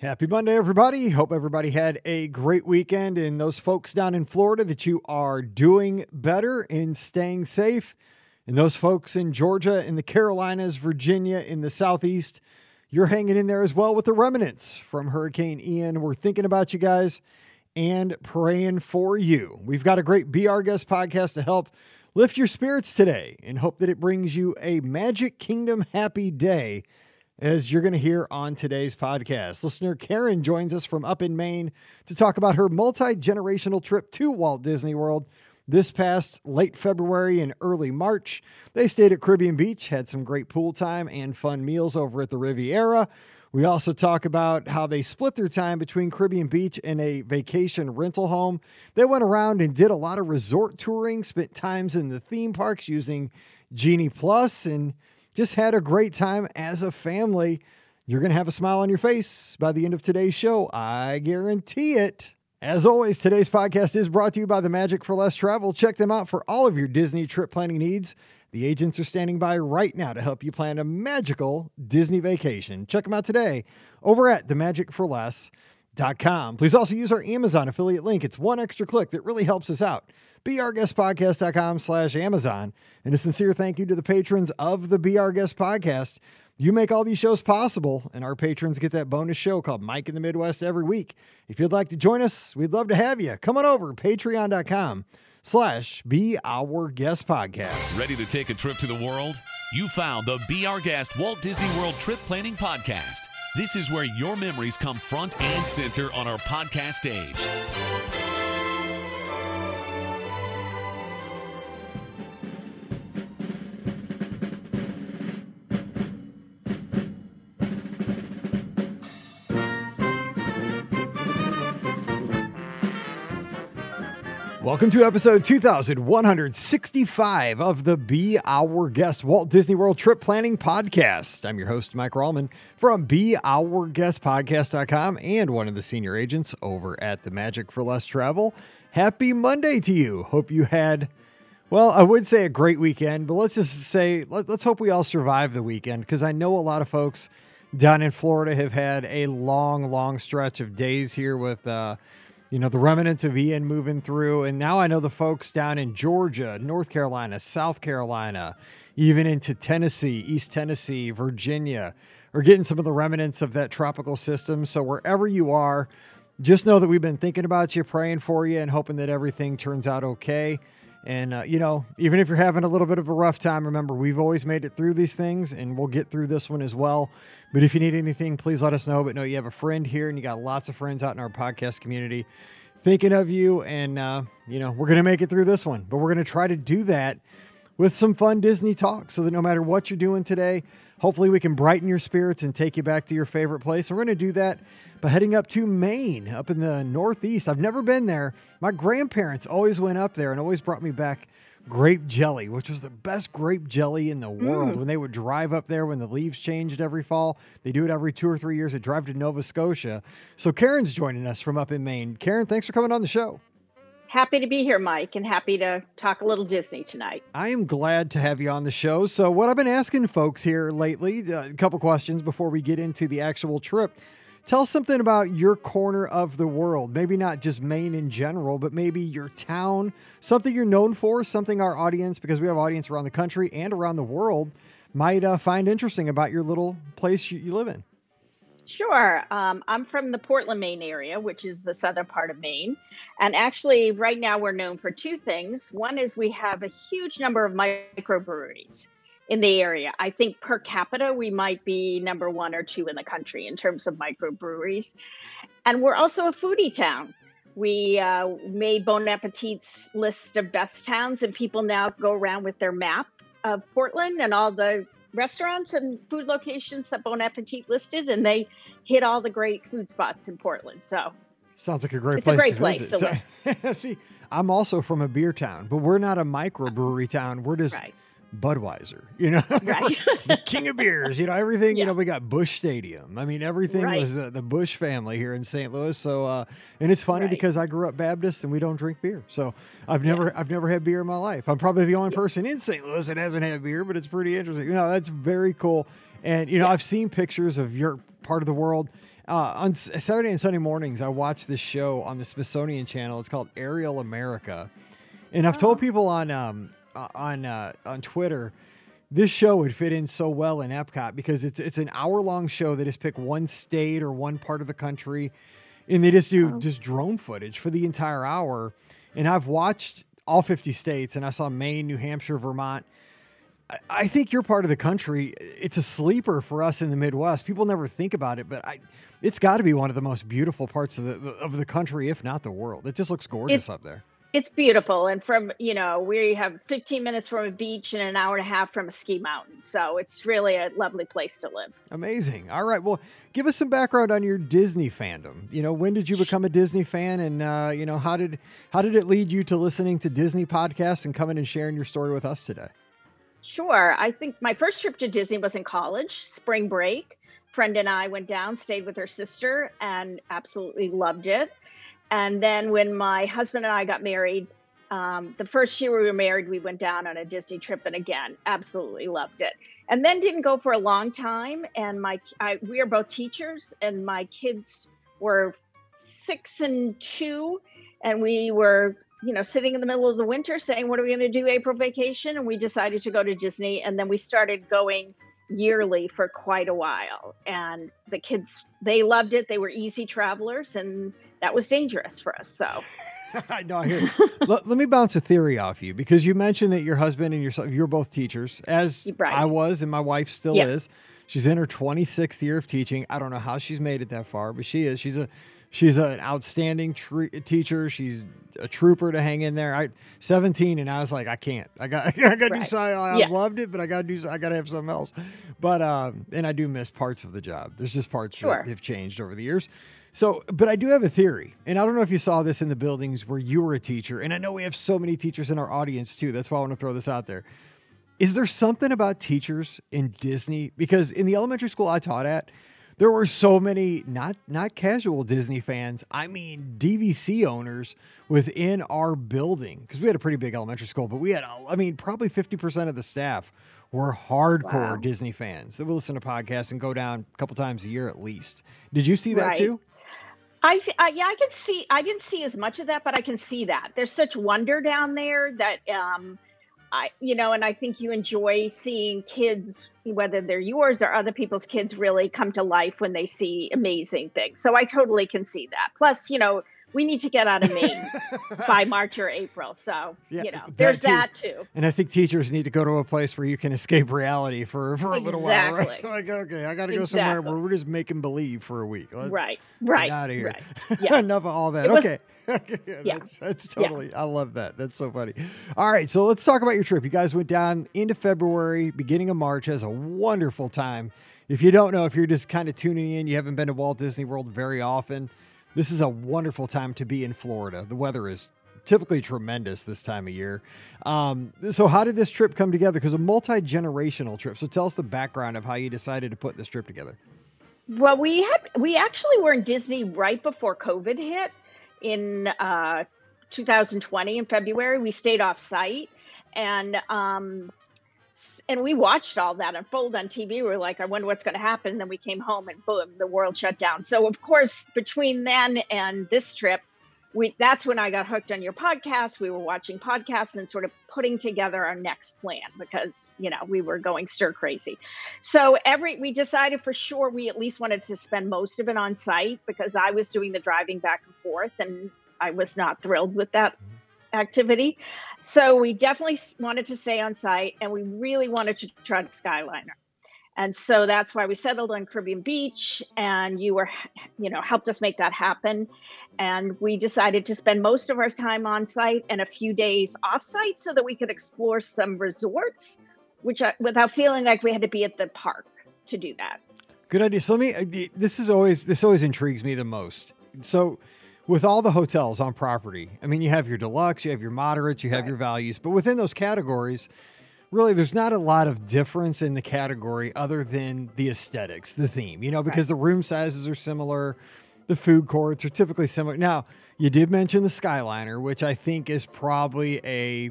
Happy Monday, everybody. Hope everybody had a great weekend. And those folks down in Florida, that you are doing better and staying safe. And those folks in Georgia, in the Carolinas, Virginia, in the Southeast, you're hanging in there as well with the remnants from Hurricane Ian. We're thinking about you guys and praying for you. We've got a great Our Guest podcast to help lift your spirits today and hope that it brings you a Magic Kingdom happy day as you're going to hear on today's podcast. Listener Karen joins us from up in Maine to talk about her multi generational trip to Walt Disney World this past late February and early March. They stayed at Caribbean Beach, had some great pool time and fun meals over at the Riviera. We also talk about how they split their time between Caribbean Beach and a vacation rental home. They went around and did a lot of resort touring, spent times in the theme parks using Genie Plus, and just had a great time as a family. You're going to have a smile on your face by the end of today's show. I guarantee it. As always, today's podcast is brought to you by the Magic for Less Travel. Check them out for all of your Disney trip planning needs. The agents are standing by right now to help you plan a magical Disney vacation. Check them out today over at themagicforless.com. Please also use our Amazon affiliate link. It's one extra click that really helps us out beourguestpodcast.com slash Amazon. And a sincere thank you to the patrons of the Our Guest podcast. You make all these shows possible, and our patrons get that bonus show called Mike in the Midwest every week. If you'd like to join us, we'd love to have you. Come on over, patreon.com slash Be Our Guest podcast. Ready to take a trip to the world? You found the Be Our Guest Walt Disney World Trip Planning Podcast. This is where your memories come front and center on our podcast stage. Welcome to episode 2165 of the Be Our Guest Walt Disney World Trip Planning Podcast. I'm your host, Mike Rallman from BeOurGuestPodcast.com and one of the senior agents over at the Magic for Less Travel. Happy Monday to you. Hope you had, well, I would say a great weekend, but let's just say, let, us hope we all survive the weekend because I know a lot of folks down in Florida have had a long, long stretch of days here with, uh, you know, the remnants of Ian moving through. And now I know the folks down in Georgia, North Carolina, South Carolina, even into Tennessee, East Tennessee, Virginia, are getting some of the remnants of that tropical system. So wherever you are, just know that we've been thinking about you, praying for you, and hoping that everything turns out okay. And, uh, you know, even if you're having a little bit of a rough time, remember, we've always made it through these things and we'll get through this one as well. But if you need anything, please let us know. But know you have a friend here and you got lots of friends out in our podcast community thinking of you. And, uh, you know, we're going to make it through this one. But we're going to try to do that with some fun Disney talk so that no matter what you're doing today, hopefully we can brighten your spirits and take you back to your favorite place. And we're going to do that by heading up to Maine, up in the Northeast. I've never been there. My grandparents always went up there and always brought me back grape jelly, which was the best grape jelly in the world. Mm. When they would drive up there when the leaves changed every fall, they do it every two or three years. They drive to Nova Scotia. So Karen's joining us from up in Maine. Karen, thanks for coming on the show. Happy to be here, Mike, and happy to talk a little Disney tonight. I am glad to have you on the show. So, what I've been asking folks here lately, uh, a couple questions before we get into the actual trip. Tell us something about your corner of the world. Maybe not just Maine in general, but maybe your town, something you're known for, something our audience, because we have audience around the country and around the world, might uh, find interesting about your little place you, you live in. Sure. Um, I'm from the Portland, Maine area, which is the southern part of Maine. And actually, right now, we're known for two things. One is we have a huge number of microbreweries in the area. I think per capita, we might be number one or two in the country in terms of microbreweries. And we're also a foodie town. We uh, made Bon Appetit's list of best towns, and people now go around with their map of Portland and all the restaurants and food locations that Bon Appetit listed, and they hit all the great food spots in Portland. So sounds like a great it's place. a great to place. Visit. So, see, I'm also from a beer town, but we're not a microbrewery town. We're just right. Budweiser, you know, right. the king of beers, you know, everything, yeah. you know, we got Busch Stadium. I mean, everything right. was the, the Busch family here in St. Louis. So, uh, and it's funny right. because I grew up Baptist and we don't drink beer. So I've never, yeah. I've never had beer in my life. I'm probably the only person in St. Louis that hasn't had beer, but it's pretty interesting. You know, that's very cool. And, you know, I've seen pictures of your part of the world Uh, on Saturday and Sunday mornings, I watch this show on the Smithsonian Channel. It's called Aerial America, and I've told people on um, uh, on uh, on Twitter this show would fit in so well in Epcot because it's it's an hour long show. They just pick one state or one part of the country, and they just do just drone footage for the entire hour. And I've watched all 50 states, and I saw Maine, New Hampshire, Vermont. I- I think you're part of the country. It's a sleeper for us in the Midwest. People never think about it, but I, it's got to be one of the most beautiful parts of the of the country, if not the world. It just looks gorgeous up there. It's beautiful. And from, you know, we have 15 minutes from a beach and an hour and a half from a ski mountain. So it's really a lovely place to live. Amazing. All right. Well, give us some background on your Disney fandom. You know, when did you become a Disney fan, and uh, you know how did how did it lead you to listening to Disney podcasts and coming and sharing your story with us today? Sure. I think my first trip to Disney was in college, spring break. Friend and I went down, stayed with her sister, and absolutely loved it. And then when my husband and I got married, um, the first year we were married, we went down on a Disney trip, and again, absolutely loved it. And then didn't go for a long time. And my I, we are both teachers, and my kids were six and two, and we were you know, sitting in the middle of the winter saying, What are we going to do April vacation? And we decided to go to Disney. And then we started going yearly for quite a while. And the kids, they loved it. They were easy travelers, and that was dangerous for us. So, I know. I hear. let, let me bounce a theory off you because you mentioned that your husband and yourself, you're both teachers, as Right. I was, and my wife still is. She's in her 26th year of teaching. I don't know how she's made it that far, but she is. She's a she's an outstanding tre- teacher. She's a trooper to hang in there. I 17, and I was like, I can't. I got I got to do Right. something. I Yeah. loved it, but I got to do. I got to have something else. But um, and I do miss parts of the job. There's just parts Sure. that have changed over the years. So, but I do have a theory, and I don't know if you saw this in the buildings where you were a teacher, and I know we have so many teachers in our audience too. That's why I want to throw this out there. Is there something about teachers in Disney? Because in the elementary school I taught at, there were so many not not casual Disney fans. I mean DVC owners within our building because we had a pretty big elementary school, but we had I mean probably fifty percent of the staff were hardcore Wow. Disney fans that would listen to podcasts and go down a couple times a year at least. Did you see that Right. too? I, I yeah, I can see. I didn't see as much of that, but I can see that there's such wonder down there that um, I you know, and I think you enjoy seeing kids, whether they're yours or other people's kids, really come to life when they see amazing things. So I totally can see that. Plus, you know, we need to get out of Maine by March or April. So Yeah, you know, that there's too. that too. And I think teachers need to go to a place where you can escape reality for, for a little while. Right? Exactly. like, okay, I got to go somewhere where we're just making believe for a week. Let's Right, right, Get out of here. right. Yeah. Enough of all that. Was- okay. yeah, Yeah. That's, that's Yeah. totally, I love that. That's so funny. All right. So let's talk about your trip. You guys went down into February, beginning of March. Has a wonderful time. If you don't know, if you're just kind of tuning in, you haven't been to Walt Disney World very often, this is a wonderful time to be in Florida. The weather is typically tremendous this time of year. Um, so, how did this trip come together? Because a multi generational trip. So, tell us the background of how you decided to put this trip together. Well, we had we actually were in Disney right before COVID hit in uh, 2020 in February. We stayed off site and um, and we watched all that unfold on TV. We were like, I wonder what's going to happen. And then we came home and boom, the world shut down. So of course, between then and this trip, we that's when I got hooked on your podcast. We were watching podcasts and sort of putting together our next plan because you know we were going stir crazy. So every we decided for sure we at least wanted to spend most of it on site because I was doing the driving back and forth and I was not thrilled with that mm-hmm. Activity. So we definitely wanted to stay on site and we really wanted to try the Skyliner. And so that's why we settled on Caribbean Beach and you were you know helped us make that happen and we decided to spend most of our time on site and a few days off site so that we could explore some resorts which I, without feeling like we had to be at the park to do that. Good idea. So let me. uh, This is always this always intrigues me the most. So, with all the hotels on property, I mean, you have your deluxe, you have your moderates, you have Right. your values, but within those categories, really, there's not a lot of difference in the category other than the aesthetics, the theme. You know, because the room sizes are similar, the food courts are typically similar. Now, you did mention the Skyliner, which I think is probably a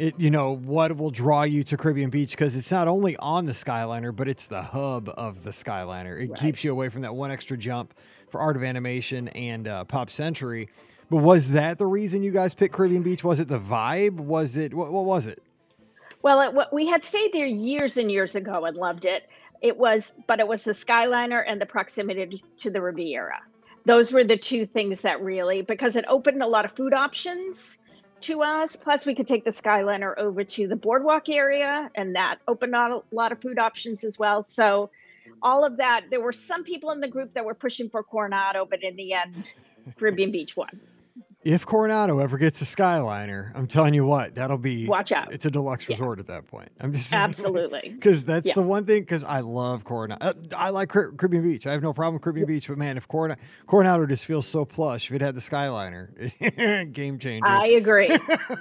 it you know what will draw you to Caribbean Beach because it's not only on the Skyliner, but it's the hub of the Skyliner. It Right. keeps you away from that one extra jump for Art of Animation and uh, Pop Century. But was that the reason you guys picked Caribbean Beach? Was it the vibe? Was it what, what was it? Well, it, we had stayed there years and years ago and loved it. It was, but it was the Skyliner and the proximity to the Riviera. Those were the two things that really, because it opened a lot of food options to us. Plus, we could take the Skyliner over to the boardwalk area, and that opened up a lot of food options as well. So, all of that, there were some people in the group that were pushing for Coronado, but in the end, Caribbean Beach won. If Coronado ever gets a Skyliner, I'm telling you what, that'll be Watch out. It's a deluxe Yeah. resort at that point. I'm just Absolutely. because that's Yeah. the one thing. Because I love Coronado. Uh, I like Car- Caribbean Beach. I have no problem with Caribbean Beach. But man, if Coronado, Coronado just feels so plush. If it had the Skyliner, game changer. I agree.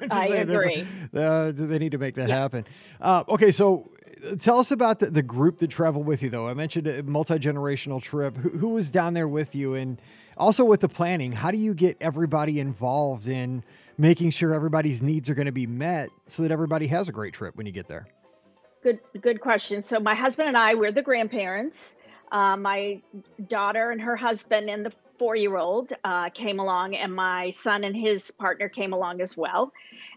I saying, agree. Uh, they need to make that Yeah. happen. Uh, okay, so uh, tell us about the, the group that traveled with you, though. I mentioned a multi generational trip. Who, who was down there with you, and also with the planning? How do you get everybody involved in making sure everybody's needs are going to be met, so that everybody has a great trip when you get there? Good, good question. So my husband and I, we're the grandparents. Uh, my daughter and her husband and the four-year-old uh, came along, and my son and his partner came along as well.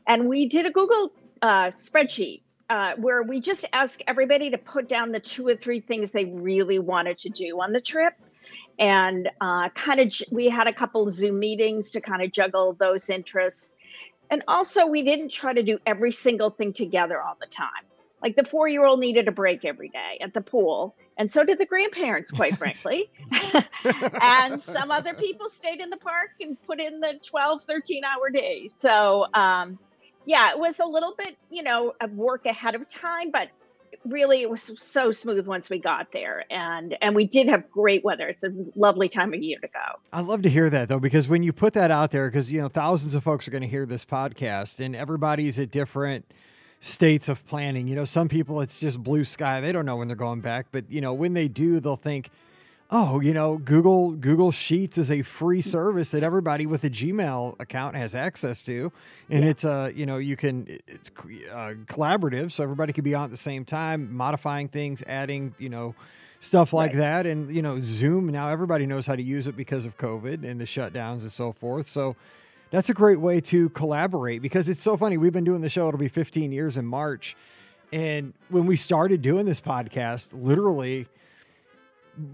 And we did a Google uh, spreadsheet uh, where we just asked everybody to put down the two or three things they really wanted to do on the trip. And uh, kind of, we had a couple Zoom meetings to kind of juggle those interests. And also, we didn't try to do every single thing together all the time. Like the four year old needed a break every day at the pool, and so did the grandparents, quite frankly. and some other people stayed in the park and put in the 12, 13 hour days. So, um, yeah, it was a little bit, you know, of work ahead of time, but really it was so smooth once we got there and and we did have great weather. It's a lovely time of year to go. I love to hear that though, because when you put that out there, because you know thousands of folks are going to hear this podcast, and everybody's at different states of planning. You know, some people it's just blue sky; they don't know when they're going back, but you know when they do, they'll think, "Oh, you know, Google Google Sheets is a free service that everybody with a Gmail account has access to, and it's uh, you know, you can it's uh, collaborative, so everybody can be on at the same time, modifying things, adding, you know." stuff like Right. that and you know zoom now everybody knows how to use it because of covid and the shutdowns and so forth so that's a great way to collaborate because it's so funny we've been doing the show it'll be 15 years in march and when we started doing this podcast literally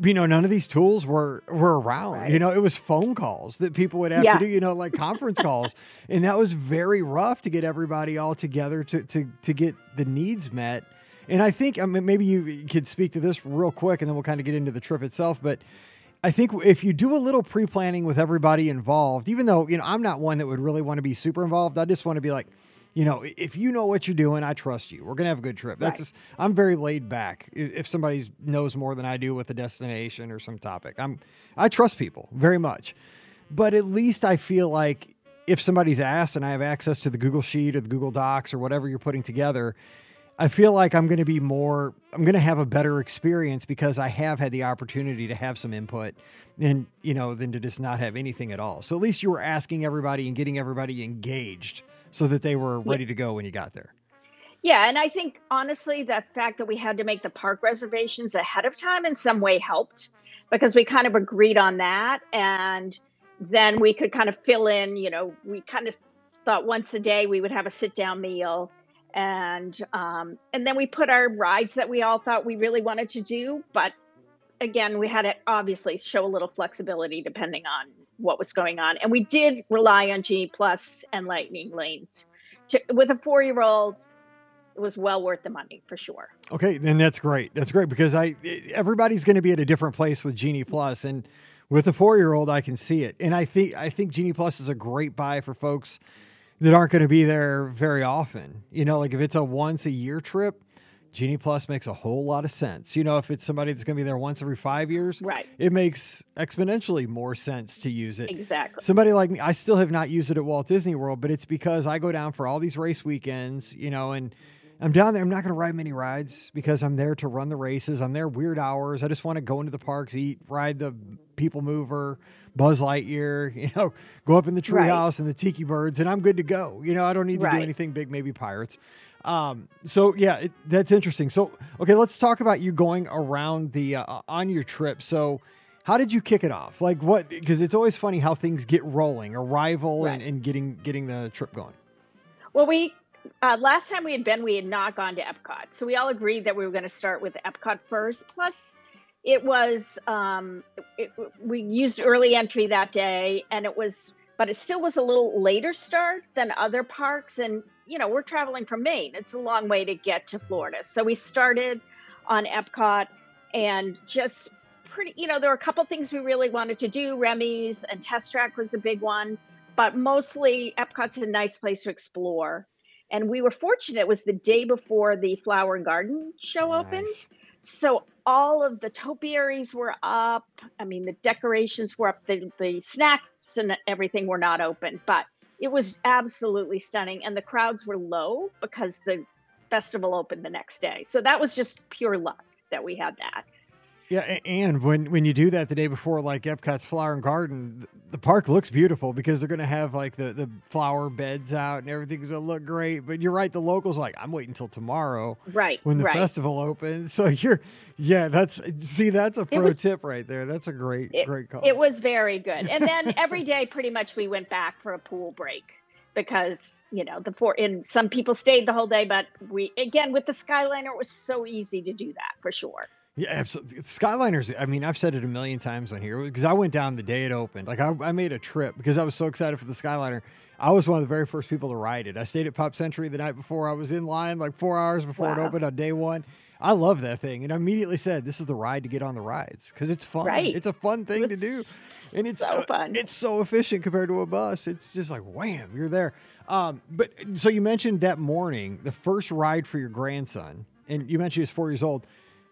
you know none of these tools were were around Right. you know it was phone calls that people would have Yeah. to do you know like conference calls and that was very rough to get everybody all together to to to get the needs met and I think I mean, maybe you could speak to this real quick, and then we'll kind of get into the trip itself. But I think if you do a little pre-planning with everybody involved, even though you know I'm not one that would really want to be super involved, I just want to be like, you know, if you know what you're doing, I trust you. We're gonna have a good trip. That's Right. just, I'm very laid back. If somebody knows more than I do with a destination or some topic, I'm I trust people very much. But at least I feel like if somebody's asked and I have access to the Google Sheet or the Google Docs or whatever you're putting together, I feel like I'm going to be more, I'm going to have a better experience because I have had the opportunity to have some input and, you know, than to just not have anything at all. So at least you were asking everybody and getting everybody engaged so that they were ready to go when you got there. Yeah, and I think honestly, that fact that we had to make the park reservations ahead of time in some way helped because we kind of agreed on that. And then we could kind of fill in, you know, we kind of thought once a day we would have a sit down meal. And um, and then we put our rides that we all thought we really wanted to do, but again, we had to obviously show a little flexibility depending on what was going on. And we did rely on Genie Plus and Lightning Lanes. To, with a four year old, it was well worth the money for sure. Okay, then that's great. That's great because I everybody's going to be at a different place with Genie Plus, and with a four year old, I can see it. And I think I think Genie Plus is a great buy for folks that aren't going to be there very often. You know, like if it's a once a year trip, Genie Plus makes a whole lot of sense. You know, if it's somebody that's going to be there once every five years, Right. it makes exponentially more sense to use it. Exactly. Somebody like me, I still have not used it at Walt Disney World, but it's because I go down for all these race weekends, you know, and I'm down there. I'm not going to ride many rides because I'm there to run the races. I'm there weird hours. I just want to go into the parks, eat, ride the People Mover, Buzz Lightyear, you know, go up in the Right. treehouse and the Tiki Birds, and I'm good to go. You know, I don't need to do anything big, maybe pirates. Um, so yeah, it, that's interesting. So okay, let's talk about you going around the uh, on your trip. So how did you kick it off? Like what? Because it's always funny how things get rolling, arrival and, and getting getting the trip going. Well, we uh, last time we had been, we had not gone to Epcot, so we all agreed that we were going to start with Epcot first. Plus, it was um, it, we used early entry that day, and it was, but it still was a little later start than other parks. And you know, we're traveling from Maine; it's a long way to get to Florida. So we started on Epcot, and just pretty, you know, there were a couple things we really wanted to do. Remy's and Test Track was a big one but mostly Epcot's a nice place to explore. And we were fortunate, it was the day before the Flower and Garden show opened. So all of the topiaries were up. I mean, the decorations were up, the, the snacks and everything were not open, but it was absolutely stunning. And the crowds were low because the festival opened the next day. So that was just pure luck that we had that. Yeah, and when when you do that the day before, like Epcot's Flower and Garden, the park looks beautiful because they're going to have like the the flower beds out and everything's going to look great. But you're right, the locals are like I'm waiting until tomorrow Right. when the right. festival opens. So you're, yeah, that's see, that's a pro was- tip right there. That's a great great call. It was very good. And then every day, pretty much, we went back for a pool break because you know the four. And some people stayed the whole day, but we again with the Skyliner, it was so easy to do that for sure. Yeah, absolutely. Skyliners. I mean, I've said it a million times on here because I went down the day it opened. Like I, I made a trip because I was so excited for the Skyliner. I was one of the very first people to ride it. I stayed at Pop Century the night before. I was in line like four hours before it opened on day one. I love that thing, and I immediately said, "This is the ride to get on the rides because it's fun. Right. It's a fun thing to do, and it's so uh, fun. It's so efficient compared to a bus. It's just like wham, you're there. Um, but so you mentioned that morning, the first ride for your grandson, and you mentioned he was four years old.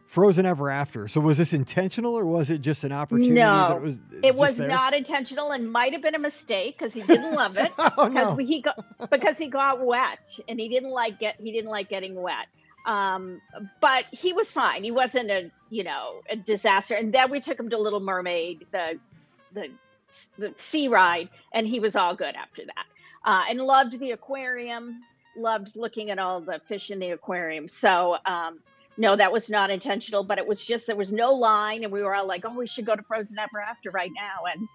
Frozen Ever After. So was this intentional or was it just an opportunity? No, that it was. it was there? not intentional and might have been a mistake because he didn't love it Oh because no! he got because he got wet and he didn't like get he didn't like getting wet. Um, but he was fine. He wasn't a you know a disaster. And then we took him to Little Mermaid, the the the sea ride, and he was all good after that. Uh, and loved the aquarium. Loved looking at all the fish in the aquarium. So um, no, that was not intentional, but it was just there was no line, and we were all like, "Oh, we should go to Frozen Ever After right now," and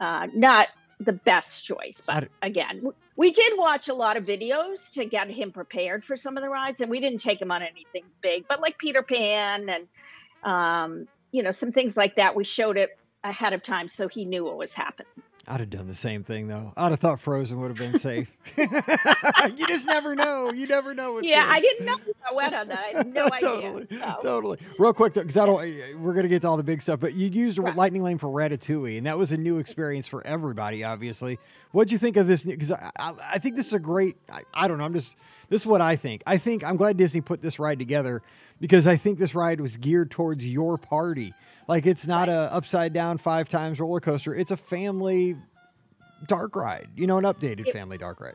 uh, not the best choice. But again, we did watch a lot of videos to get him prepared for some of the rides, and we didn't take him on anything big, but like Peter Pan and um, you know some things like that. We showed it ahead of time so he knew what was happening. I'd have done the same thing though. I'd have thought Frozen would have been safe. you just never know. You never know. With Yeah, I didn't know how wet on that. I had no totally, idea. So, totally. Real quick, because I don't. Eh, eh, we're gonna get to all the big stuff, but you used a Right. lightning lane for Ratatouille, and that was a new experience for everybody. Obviously, what'd you think of this? Because I, I, I think this is a great. I, I don't know. I'm just. This is what I think. I think I'm glad Disney put this ride together because I think this ride was geared towards your party. Like it's not a upside down five times roller coaster. It's a family dark ride. You know, an updated It- family dark ride.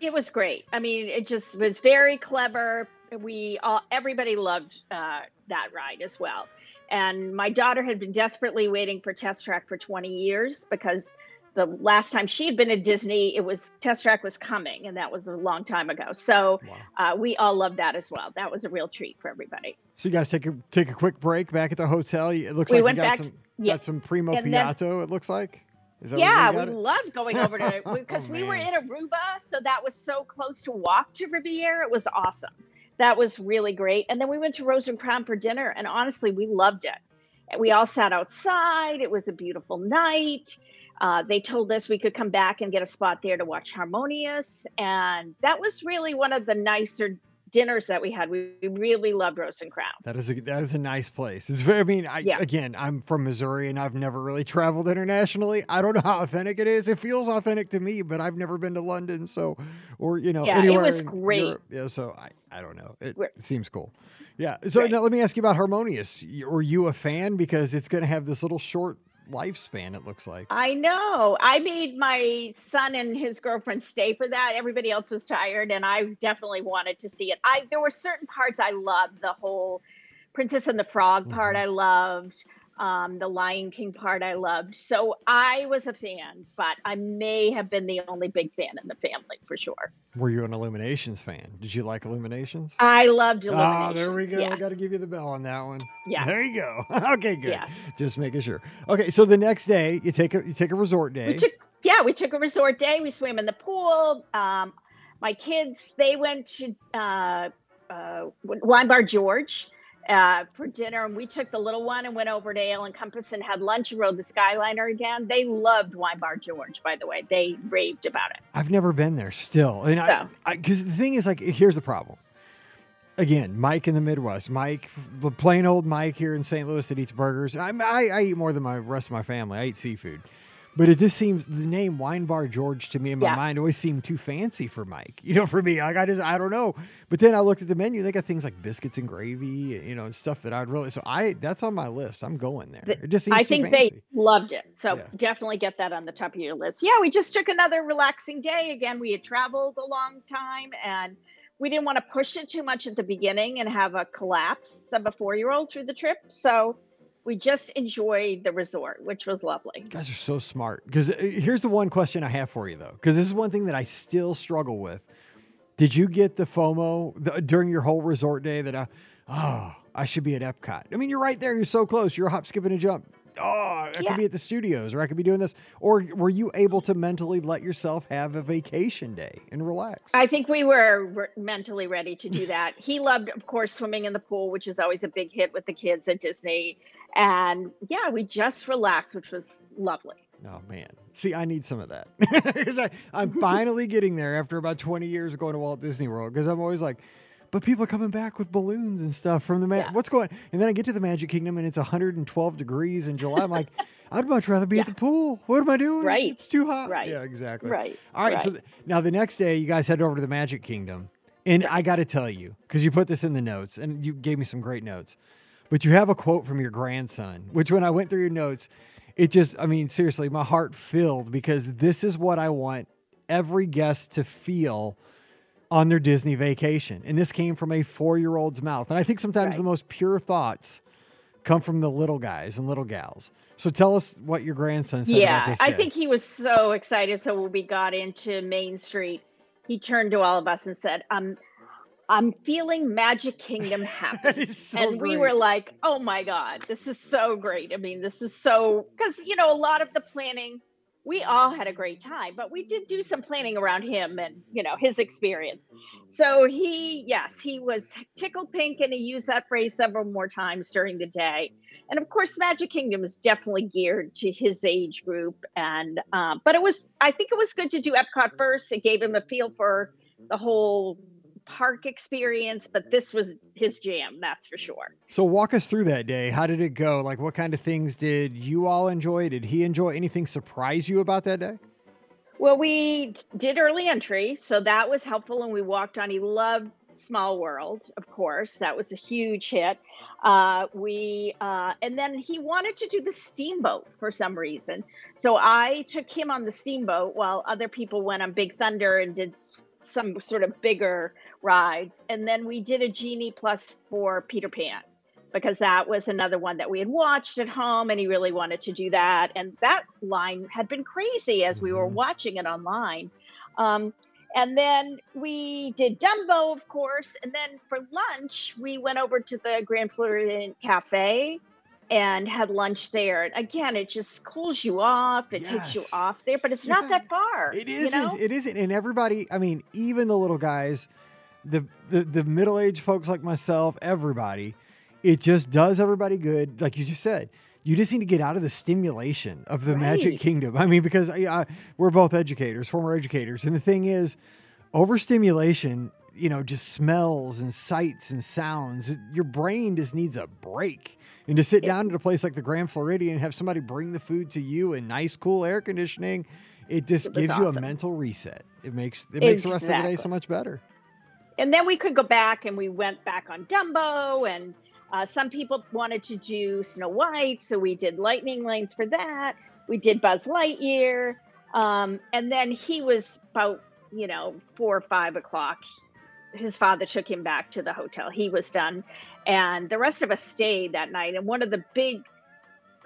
it was great. I mean, it just was very clever. We all, everybody loved uh, that ride as well. And my daughter had been desperately waiting for Test Track for 20 years because the last time she had been at Disney, it was Test Track was coming, and that was a long time ago. So Wow. uh, we all loved that as well. That was a real treat for everybody. So you guys take a take a quick break back at the hotel. It looks We like went you got back some to- yeah. got some primo And then- piatto. it looks like. Is that yeah, we you got it? loved going over to because Oh, we were in Aruba, so that was so close to walk to Riviera. It was awesome. That was really great. And then we went to Rose and Crown for dinner, and honestly, we loved it. And we all sat outside. It was a beautiful night. Uh, they told us we could come back and get a spot there to watch Harmonious, and that was really one of the nicer dinners that we had. We really loved Rose and Crown. That is a that is a nice place. It's very. I mean, I, Yeah. again, I'm from Missouri and I've never really traveled internationally. I don't know how authentic it is. It feels authentic to me, but I've never been to London, so or you know Yeah, it anywhere. was in great. Europe. Yeah, so I I don't know. It, We're- seems cool. Yeah. So Right. now let me ask you about Harmonious. Were you a fan because it's going to have this little short lifespan. It looks like. I know. I made my son and his girlfriend stay for that. Everybody else was tired, and I definitely wanted to see it. I there were certain parts I loved. The whole Princess and the Frog part Mhm. I loved. Um, the Lion King part I loved. So I was a fan, but I may have been the only big fan in the family for sure. Were you an Illuminations fan? Did you like Illuminations? I loved Illuminations. there we go. Yeah. I got to give you the bell on that one. Yeah. There you go. okay, good. Yeah. Just making sure. Okay, so the next day you take a you take a resort day. We took yeah, we took a resort day. We swam in the pool. Um, my kids they went to uh, uh, Wine Bar George uh, for dinner, and we took the little one and went over to Ale and Compass and had lunch and rode the Skyliner again. They loved Wine Bar George, by the way. They raved about it. I've never been there still. And So. I because the thing is like here's the problem. Again, Mike in the Midwest, Mike, the plain old Mike here in St. Louis that eats burgers. I, I, I eat more than my rest of my family. I eat seafood, but it just seems the name Wine Bar George to me in my Yeah. mind always seemed too fancy for Mike. You know, for me, like I just I don't know. But then I looked at the menu; they got things like biscuits and gravy, you know, and stuff that I'd really. So I that's on my list. I'm going there. It just seems I think fancy. they loved it. So Yeah. definitely get that on the top of your list. Yeah, we just took another relaxing day. Again, we had traveled a long time and we didn't want to push it too much at the beginning and have a collapse of a four year old through the trip. So we just enjoyed the resort, which was lovely. You guys are so smart. Because uh, here's the one question I have for you, though. Because this is one thing that I still struggle with. Did you get the FOMO the, during your whole resort day that, I, oh, I should be at Epcot? I mean, you're right there. You're so close. You're a hop, skip, and a jump. Oh, I Yeah. could be at the studios or I could be doing this. Or were you able to mentally let yourself have a vacation day and relax? I think we were re- mentally ready to do that. He loved, of course, swimming in the pool, which is always a big hit with the kids at Disney. And yeah, we just relaxed, which was lovely. Oh man. See, I need some of that. Because I'm finally getting there after about 20 years of going to Walt Disney World. Because I'm always like, but people are coming back with balloons and stuff from the ma- Yeah. what's going and then I get to the Magic Kingdom and it's 112 degrees in July. I'm like, I'd much rather be at the pool. What am I doing? Right. It's too hot. Right. Yeah, exactly. Right. All right. So th- now the next day, you guys head over to the Magic Kingdom, and I got to tell you because you put this in the notes, and you gave me some great notes. But you have a quote from your grandson, which when I went through your notes, it just, I mean, seriously, my heart filled because this is what I want every guest to feel on their Disney vacation. And this came from a four year old's mouth. And I think sometimes Right. the most pure thoughts come from the little guys and little gals. So tell us what your grandson said about yeah, this. I think he was so excited. So when we got into Main Street, he turned to all of us and said, "I'm, I'm feeling Magic Kingdom happy." so and we great. were like, "Oh my god, this is so great!" I mean, this is so because you know a lot of the planning, we all had a great time, but we did do some planning around him and you know his experience. So he, yes, he was tickled pink, and he used that phrase several more times during the day. And of course, Magic Kingdom is definitely geared to his age group, and um, but it was, I think it was good to do Epcot first. It gave him a feel for the whole park experience, but this was his jam, that's for sure. So walk us through that day. How did it go? Like what kind of things did you all enjoy? Did he enjoy anything surprise you about that day? Well, we did early entry, so that was helpful, and we walked on. He loved Small World, of course. That was a huge hit. Uh, we uh, and then he wanted to do the steamboat for some reason, so I took him on the steamboat while other people went on Big Thunder and did some sort of bigger rides. And then we did a Genie Plus for Peter Pan because that was another one that we had watched at home and he really wanted to do that and that line had been crazy as we were Mhm. watching it online um, and then we did dumbo of course and then for lunch we went over to the grand floridian cafe and had lunch there and again it just cools you off it takes you off there but it's not that Yeah. far It you isn't. know? It isn't. And everybody, I mean, even the little guys, the the, the middle aged folks like myself, everybody, it just does everybody good. Like you just said. You just need to get out of the stimulation of the Magic Kingdom. I mean, because I, I, we're both educators, former educators, and the thing is, overstimulation, you know, just smells and sights and sounds. Your brain just needs a break. And to sit It- down at a place like the Grand Floridian and have somebody bring the food to you in nice, cool air conditioning, it just gives you a mental reset. It makes it makes the rest of the day so much better. And then we could go back and we went back on Dumbo and Uh, some people wanted to do Snow White, so we did lightning lanes for that. We did Buzz Lightyear. Um, and then he was about, you know, four or five o'clock. His father took him back to the hotel. He was done. And the rest of us stayed that night. And one of the big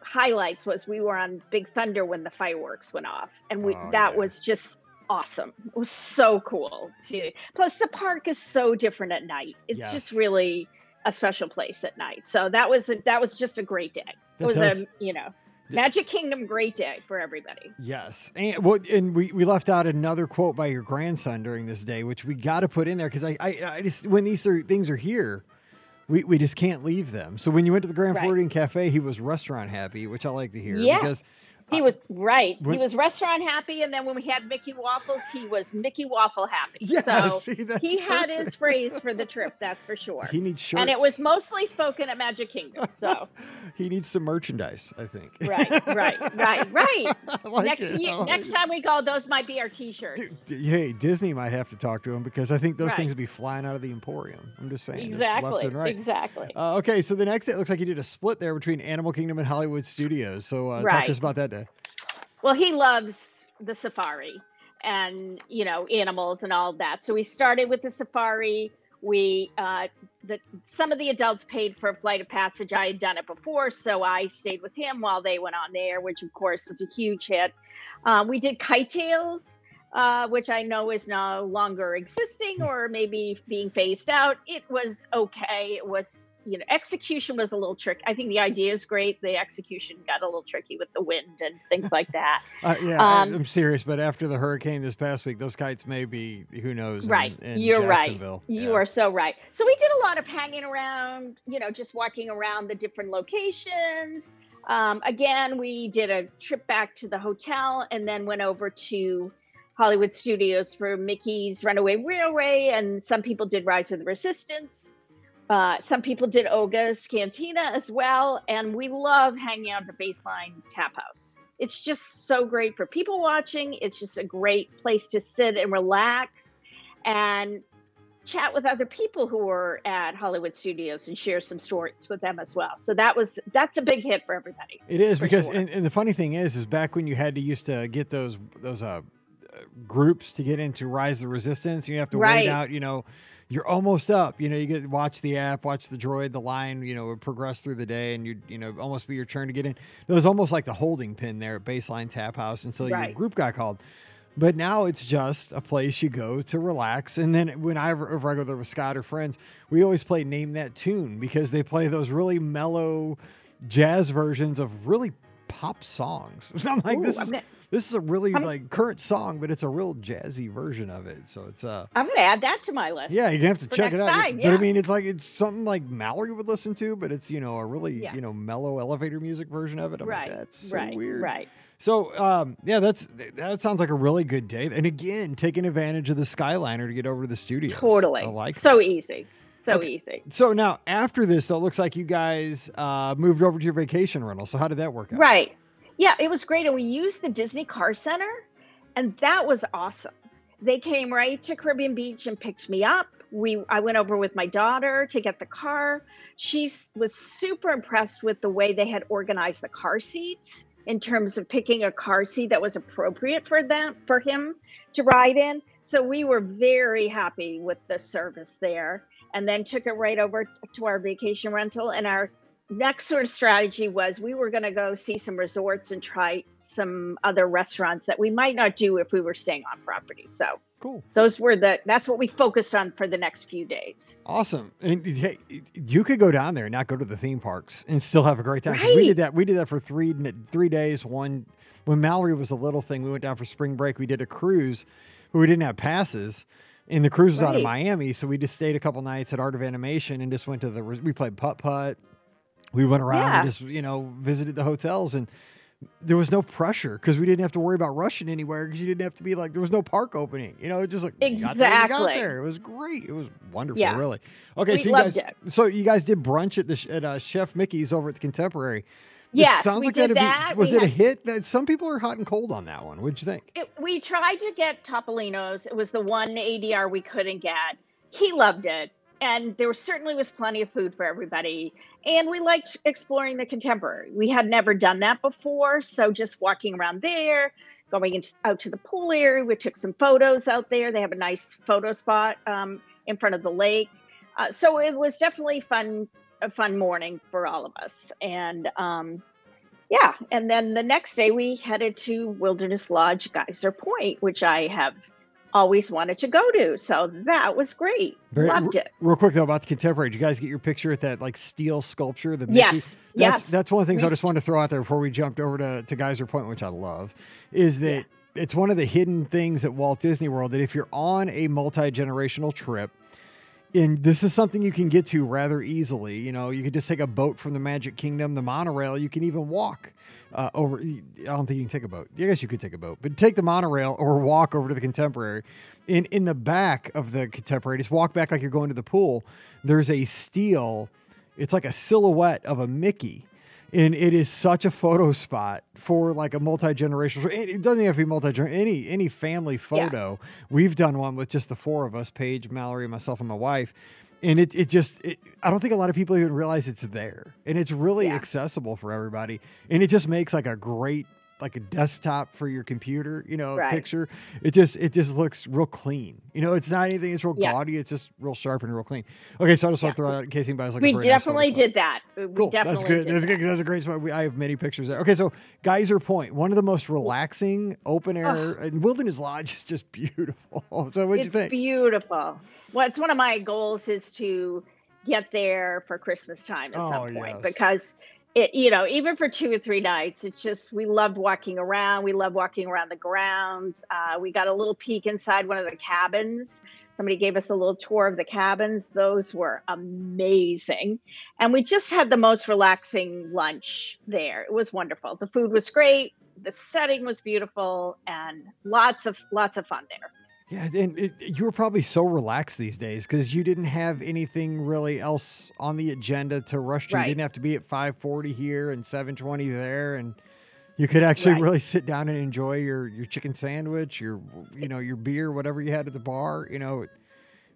highlights was we were on Big Thunder when the fireworks went off. And we Oh, that yeah. was just awesome. It was so cool too. Plus the park is so different at night. It's just really a special place at night. So that was a, that was just a great day. It That was does- a you know. Magic Kingdom great day for everybody. Yes, and what and we, we left out another quote by your grandson during this day, which we got to put in there because I, I I just when these are, things are here, we, we just can't leave them. So when you went to the Grand Right. Floridian Cafe, he was restaurant happy, which I like to hear Yeah. because He was right. when- he was restaurant happy, and then when we had Mickey waffles, he was Mickey waffle happy. yeah, so see, he had his phrase for the trip. That's for sure. He needs shirts, and it was mostly spoken at Magic Kingdom. So he needs some merchandise. I think. right, right, right, right. Like next year, like next it. time we go, those might be our T-shirts. Dude, hey, Disney might have to talk to him because I think those Right. things would be flying out of the Emporium. I'm just saying, exactly, left and right. exactly. Uh, okay, so the next day it looks like you did a split there between Animal Kingdom and Hollywood Studios. So uh, talk to us about that. Well, he loves the safari and you know animals and all that. So we started with the safari. We uh, the some of the adults paid for a flight of passage. I had done it before, so I stayed with him while they went on there, which of course was a huge hit. Uh, we did KiteTails. Uh, which I know is no longer existing or maybe being phased out. It was okay. It was, you know, execution was a little tricky. I think the idea is great. The execution got a little tricky with the wind and things like that. Uh, yeah, Um, I'm serious, but after the hurricane this past week, those kites may be who knows. Right. in You're right. Jacksonville. You Yeah. are so right. So we did a lot of hanging around, you know, just walking around the different locations. Um, again, we did a trip back to the hotel and then went over to Hollywood Studios for Mickey's Runaway Railway. And some people did Rise of the Resistance. Uh, some people did Oga's Cantina as well. And we love hanging out at the Baseline Tap House. It's just so great for people watching. It's just a great place to sit and relax and chat with other people who were at Hollywood Studios and share some stories with them as well. So that was that's a big hit for everybody. It is because, sure. and, and the funny thing is, is back when you had to used to get those those uh, uh, groups to get into Rise of the Resistance, you have to Right. wait out. You know, you're almost up. You know, you get watch the app, watch the droid, the line. You know, progress through the day, and you you know almost be your turn to get in. It was almost like the holding pin there at Baseline Tap House until your group got called. But now it's just a place you go to relax. And then when I I go there with Scott or friends, we always play Name That Tune because they play those really mellow jazz versions of really pop songs. So I'm like, Ooh, this I'm is this is a really I'm- like current song, but it's a real jazzy version of it. So it's uh I'm gonna add that to my list. yeah, you have to check it out. time, But I mean, it's like it's something like Mallory would listen to, but it's you know a really Yeah. you know mellow elevator music version of it. I'm right. like, that's so right. weird. Right. So um, yeah, that's that sounds like a really good day. And again, taking advantage of the Skyliner to get over to the studio. Totally. I like so easy. So Okay. easy. So now after this, though, it looks like you guys uh, moved over to your vacation rental. So how did that work out? Right. Yeah, it was great. And we used the Disney Car Center, and that was awesome. They came right to Caribbean Beach and picked me up. We I went over with my daughter to get the car. She was super impressed with the way they had organized the car seats in terms of picking a car seat that was appropriate for them for him to ride in. So we were very happy with the service there and then took it right over to our vacation rental and our next sort of strategy was we were going to go see some resorts and try some other restaurants that we might not do if we were staying on property. So Cool. those were the that's what we focused on for the next few days. Awesome. And hey, you could go down there and not go to the theme parks and still have a great time. 'Cause We did that. We did that for three three days. One when Mallory was a little thing, we went down for spring break. We did a cruise, but we didn't have passes. And the cruise was out of Miami, so we just stayed a couple nights at Art of Animation and just went to the. We played putt putt. We went around and just you know visited the hotels and there was no pressure because we didn't have to worry about rushing anywhere because you didn't have to be like there was no park opening. You know, it just like you got there, got there. It was great. It was wonderful, Yeah. really. Okay, We so you guys, so you guys did brunch at the at uh, Chef Mickey's over at the Contemporary. It Yes, sounds we like did that'd be- was We it a hit? That some people are hot and cold on that one. What'd you think? It, we tried to get Topolino's. It was the one ADR we couldn't get. He loved it. and there was certainly was plenty of food for everybody. And we liked exploring the contemporary. We had never done that before, so just walking around there, going in, out to the pool area, we took some photos out there. They have a nice photo spot um, in front of the lake. Uh, so it was definitely fun, a fun morning for all of us. And um, yeah, and then the next day we headed to Wilderness Lodge Geyser Point, which I have always wanted to go to. So that was great. Very- Loved it. Real quick though about the contemporary, did you guys get your picture at that like steel sculpture? The Mickey? Yes. That's yes. that's one of the things I just wanted to throw out there before we jumped over to, to Geyser Point, which I love, is that it's one of the hidden things at Walt Disney World that if you're on a multi generational trip, and this is something you can get to rather easily. You know, you can just take a boat from the Magic Kingdom, the monorail. You can even walk uh, over. I don't think you can take a boat. I guess you could take a boat, but take the monorail or walk over to the Contemporary. In in the back of the Contemporary, just walk back like you're going to the pool. There's a steel. It's like a silhouette of a Mickey. And it is such a photo spot for like a multi generational. It doesn't have to be multi generational. any any family photo. We've done one with just the four of us: Paige, Mallory, myself, and my wife. And it it just it, I don't think a lot of people even realize it's there, and it's really Yeah. accessible for everybody. And it just makes like a great like a desktop for your computer, you know, Right. picture. It just it just looks real clean. You know, it's not anything. It's real Yeah. gaudy. It's just real sharp and real clean. Okay, so I just want to throw out in case anybody's looking we for a nice definitely did that. We Cool. definitely That's good. did That's good that. because that's a great spot. We, I have many pictures there. Okay, so Geyser Point, one of the most relaxing open air, and uh, Wilderness Lodge is just beautiful. So what'd you think? it's think? beautiful. Well, it's one of my goals is to get there for Christmas time at Oh, some point yes. because it, you know, even for two or three nights, it's just we loved walking around. We loved walking around the grounds. Uh, we got a little peek inside one of the cabins. Somebody gave us a little tour of the cabins. Those were amazing. And we just had the most relaxing lunch there. It was wonderful. The food was great. The setting was beautiful and lots of lots of fun there. Yeah, and it, you were probably so relaxed these days because you didn't have anything really else on the agenda to rush to. Right. You didn't have to be at 540 here and 720 there, and you could actually Right. really sit down and enjoy your your chicken sandwich, your you know your beer, whatever you had at the bar. You know,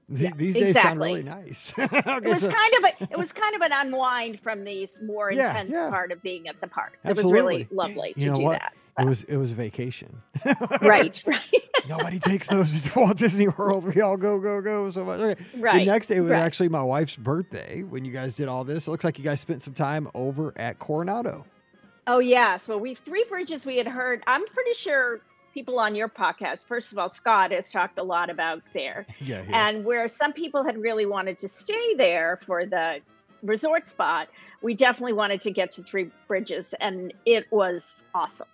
Yeah, these days sound really nice. it was so- kind of a it was kind of an unwind from the more intense yeah. part of being at the parks. It was really lovely to You know do what? that. It was it was a vacation. right, right, Nobody takes those to Walt Disney World. We all go, go, go so much. Okay. The next day was right. actually my wife's birthday when you guys did all this. It looks like you guys spent some time over at Coronado. Oh yes. Well, we've three bridges we had heard. I'm pretty sure people on your podcast. First of all, Scott has talked a lot about there, Yeah. and where some people had really wanted to stay there for the resort spot, we definitely wanted to get to Three Bridges, and it was awesome.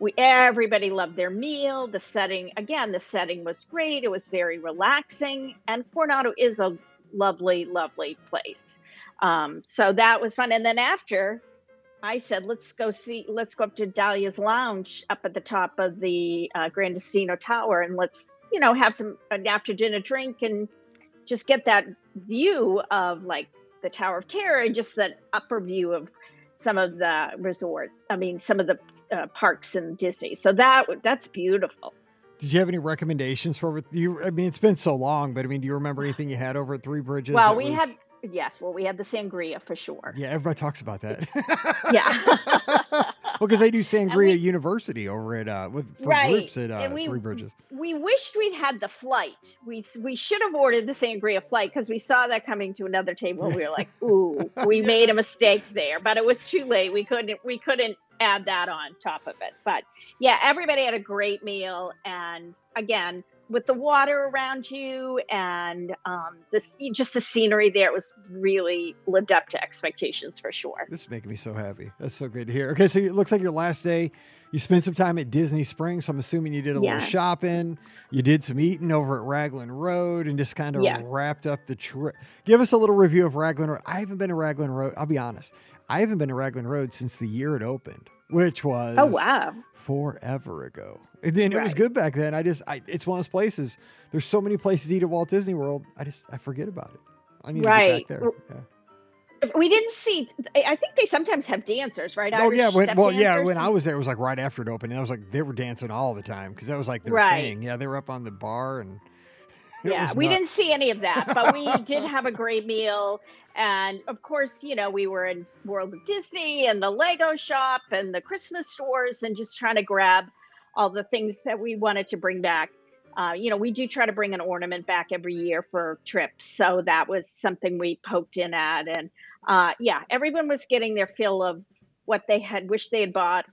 We everybody loved their meal. The setting, again, the setting was great. It was very relaxing, and Coronado is a lovely, lovely place. Um, so that was fun. And then after, I said, let's go see, let's go up to Dahlia's Lounge up at the top of the uh, Gran Destino Tower, and let's, you know, have some an after dinner drink and just get that view of like the Tower of Terror and just that upper view of some of the resort. I mean, some of the uh, parks in Disney. So that that's beautiful. Did you have any recommendations for you? I mean, it's been so long, but I mean, do you remember anything you had over at Three Bridges? well, we was- had yes, well, we had the sangria for sure. Yeah, everybody talks about that. Yeah. well, because they do Sangria we- University over at uh with Right, groups at uh, we- Three Bridges. we wished we'd had the flight. We we should have ordered the sangria flight because we saw that coming to another table. We were like, "Ooh, we Yeah, made a mistake there," but it was too late. We couldn't we couldn't add that on top of it. But yeah, everybody had a great meal, and again, with the water around you and um, this just the scenery there, it was really lived up to expectations for sure. This is making me so happy. That's so good to hear. Okay, so it looks like your last day, you spent some time at Disney Springs. So I'm assuming you did a Yeah. little shopping. You did some eating over at Raglan Road and just kind of Yeah. wrapped up the trip. Give us a little review of Raglan Road. I haven't been to Raglan Road. I'll be honest. I haven't been to Raglan Road since the year it opened, which was Oh wow! forever ago. And then it was good back then. I just, I, it's one of those places. There's so many places to eat at Walt Disney World. I just, I forget about it. I need Right. to get back there. Yeah. We didn't see. I think they sometimes have dancers, right? Oh yeah, when, well yeah, when I was there, it was like right after it opened, and I was like, they were dancing all the time because that was like their Right. thing. Yeah, they were up on the bar and yeah, we didn't see any of that, but we did have a great meal. And of course, you know, we were in World of Disney and the Lego shop and the Christmas stores and just trying to grab all the things that we wanted to bring back. Uh, you know, we do try to bring an ornament back every year for trips. So that was something we poked in at. And uh, yeah, everyone was getting their fill of what they had wished they had bought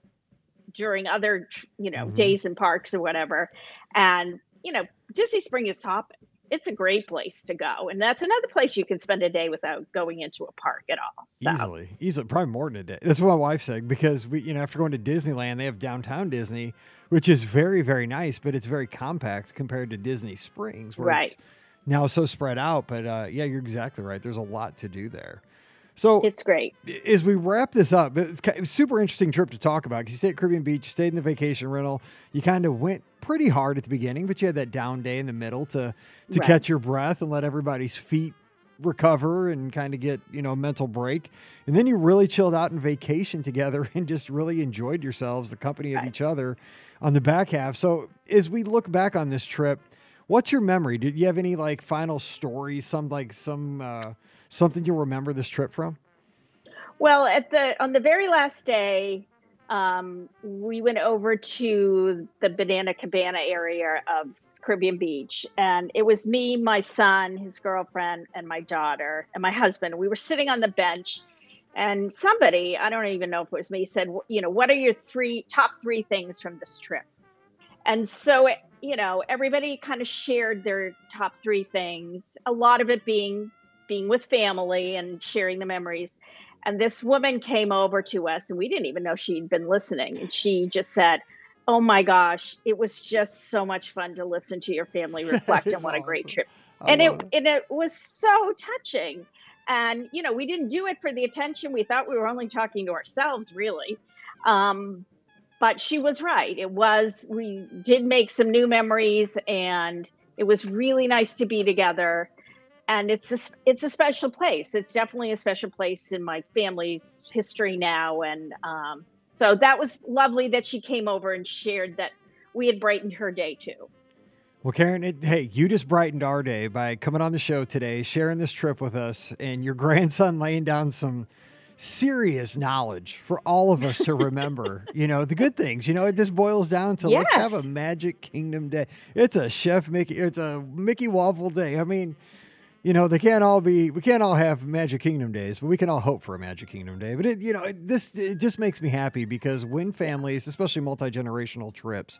during other, you know, mm-hmm. days in parks or whatever. And, you know, Disney Spring is top it's a great place to go. And that's another place you can spend a day without going into a park at all. So. Easily. Easily. Probably more than a day. That's what my wife said because we, you know, after going to Disneyland, they have downtown Disney, which is very, very nice, but it's very compact compared to Disney Springs, where right. it's now so spread out. But uh, yeah, you're exactly right. There's a lot to do there. So it's great. As we wrap this up, it's a super interesting trip to talk about because you stayed at Caribbean Beach, you stayed in the vacation rental. You kind of went pretty hard at the beginning, but you had that down day in the middle to to right. catch your breath and let everybody's feet recover and kind of get you know a mental break and then you really chilled out and vacation together and just really enjoyed yourselves the company of right. each other on the back half so as we look back on this trip what's your memory did you have any like final stories some like some uh something you'll remember this trip from? Well, at the on the very last day, um, we went over to the Banana Cabana area of Caribbean Beach, and it was me, my son, his girlfriend, and my daughter, and my husband. We were sitting on the bench, and somebody, I don't even know if it was me, said, "You know, what are your three top three things from this trip?" And so, it, you know, everybody kind of shared their top three things. A lot of it being being with family and sharing the memories. And this woman came over to us, and we didn't even know she'd been listening. And she just said, Oh my gosh, it was just so much fun to listen to your family reflect on what awesome. a great trip. and it, it and it was so touching. And you know, we didn't do it for the attention. We thought we were only talking to ourselves, really. Um, but she was right. It was we did make some new memories, and it was really nice to be together and it's a, it's a special place. It's definitely a special place in my family's history now, and um, so that was lovely that she came over and shared that we had brightened her day too. Well, Karen, it, hey, you just brightened our day by coming on the show today, sharing this trip with us, and your grandson laying down some serious knowledge for all of us to remember. you know, the good things. You know, it just boils down to yes. let's have a Magic Kingdom day. It's a Chef Mickey, it's a Mickey Waffle day. I mean, you know, they can't all be, we can't all have Magic Kingdom days, but we can all hope for a Magic Kingdom day. But it, you know, it, this, it just makes me happy because when families, especially multi generational trips,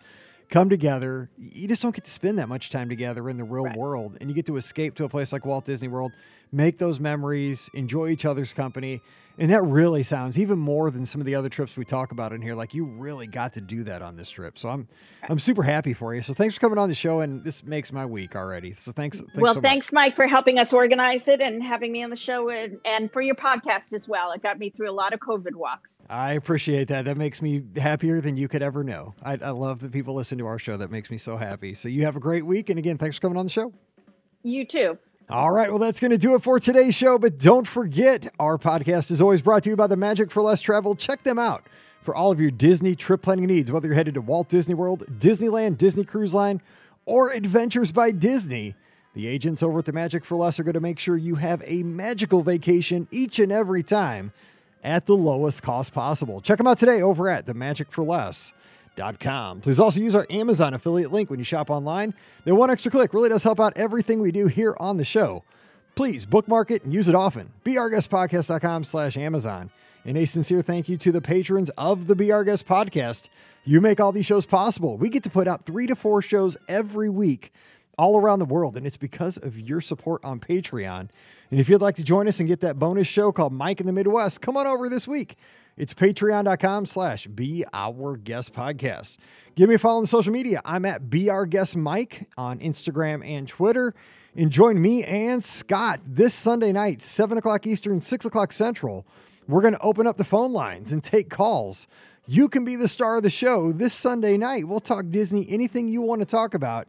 come together, you just don't get to spend that much time together in the real right. world. And you get to escape to a place like Walt Disney World, make those memories, enjoy each other's company. And that really sounds even more than some of the other trips we talk about in here. Like you really got to do that on this trip. So I'm I'm super happy for you. So thanks for coming on the show and this makes my week already. So thanks. thanks well, so thanks Mike for helping us organize it and having me on the show and, and for your podcast as well. It got me through a lot of COVID walks. I appreciate that. That makes me happier than you could ever know. I, I love that people listen to our show. That makes me so happy. So you have a great week. And again, thanks for coming on the show. You too. All right, well, that's going to do it for today's show. But don't forget, our podcast is always brought to you by the Magic for Less Travel. Check them out for all of your Disney trip planning needs, whether you're headed to Walt Disney World, Disneyland, Disney Cruise Line, or Adventures by Disney. The agents over at the Magic for Less are going to make sure you have a magical vacation each and every time at the lowest cost possible. Check them out today over at the Please also use our Amazon affiliate link when you shop online. The one extra click really does help out everything we do here on the show. Please bookmark it and use it often. BeOurGuestPodcast.com slash Amazon. And a sincere thank you to the patrons of the Our Guest podcast. You make all these shows possible. We get to put out three to four shows every week all around the world, and it's because of your support on Patreon. And if you'd like to join us and get that bonus show called Mike in the Midwest, come on over this week. It's patreon.com slash be our guest podcast. Give me a follow on social media. I'm at be our guest Mike on Instagram and Twitter. And join me and Scott this Sunday night, 7 o'clock Eastern, 6 o'clock Central. We're going to open up the phone lines and take calls. You can be the star of the show this Sunday night. We'll talk Disney, anything you want to talk about.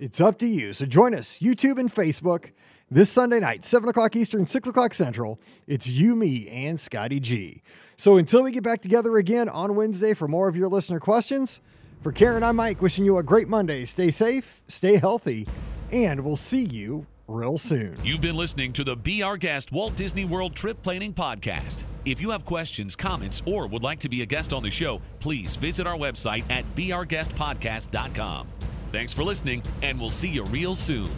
It's up to you. So join us, YouTube and Facebook, this Sunday night, 7 o'clock Eastern, 6 o'clock Central. It's you, me, and Scotty G. So until we get back together again on Wednesday for more of your listener questions, for Karen, I'm Mike, wishing you a great Monday. Stay safe, stay healthy, and we'll see you real soon. You've been listening to the Be Our Guest Walt Disney World Trip Planning Podcast. If you have questions, comments, or would like to be a guest on the show, please visit our website at beourguestpodcast.com. Thanks for listening, and we'll see you real soon.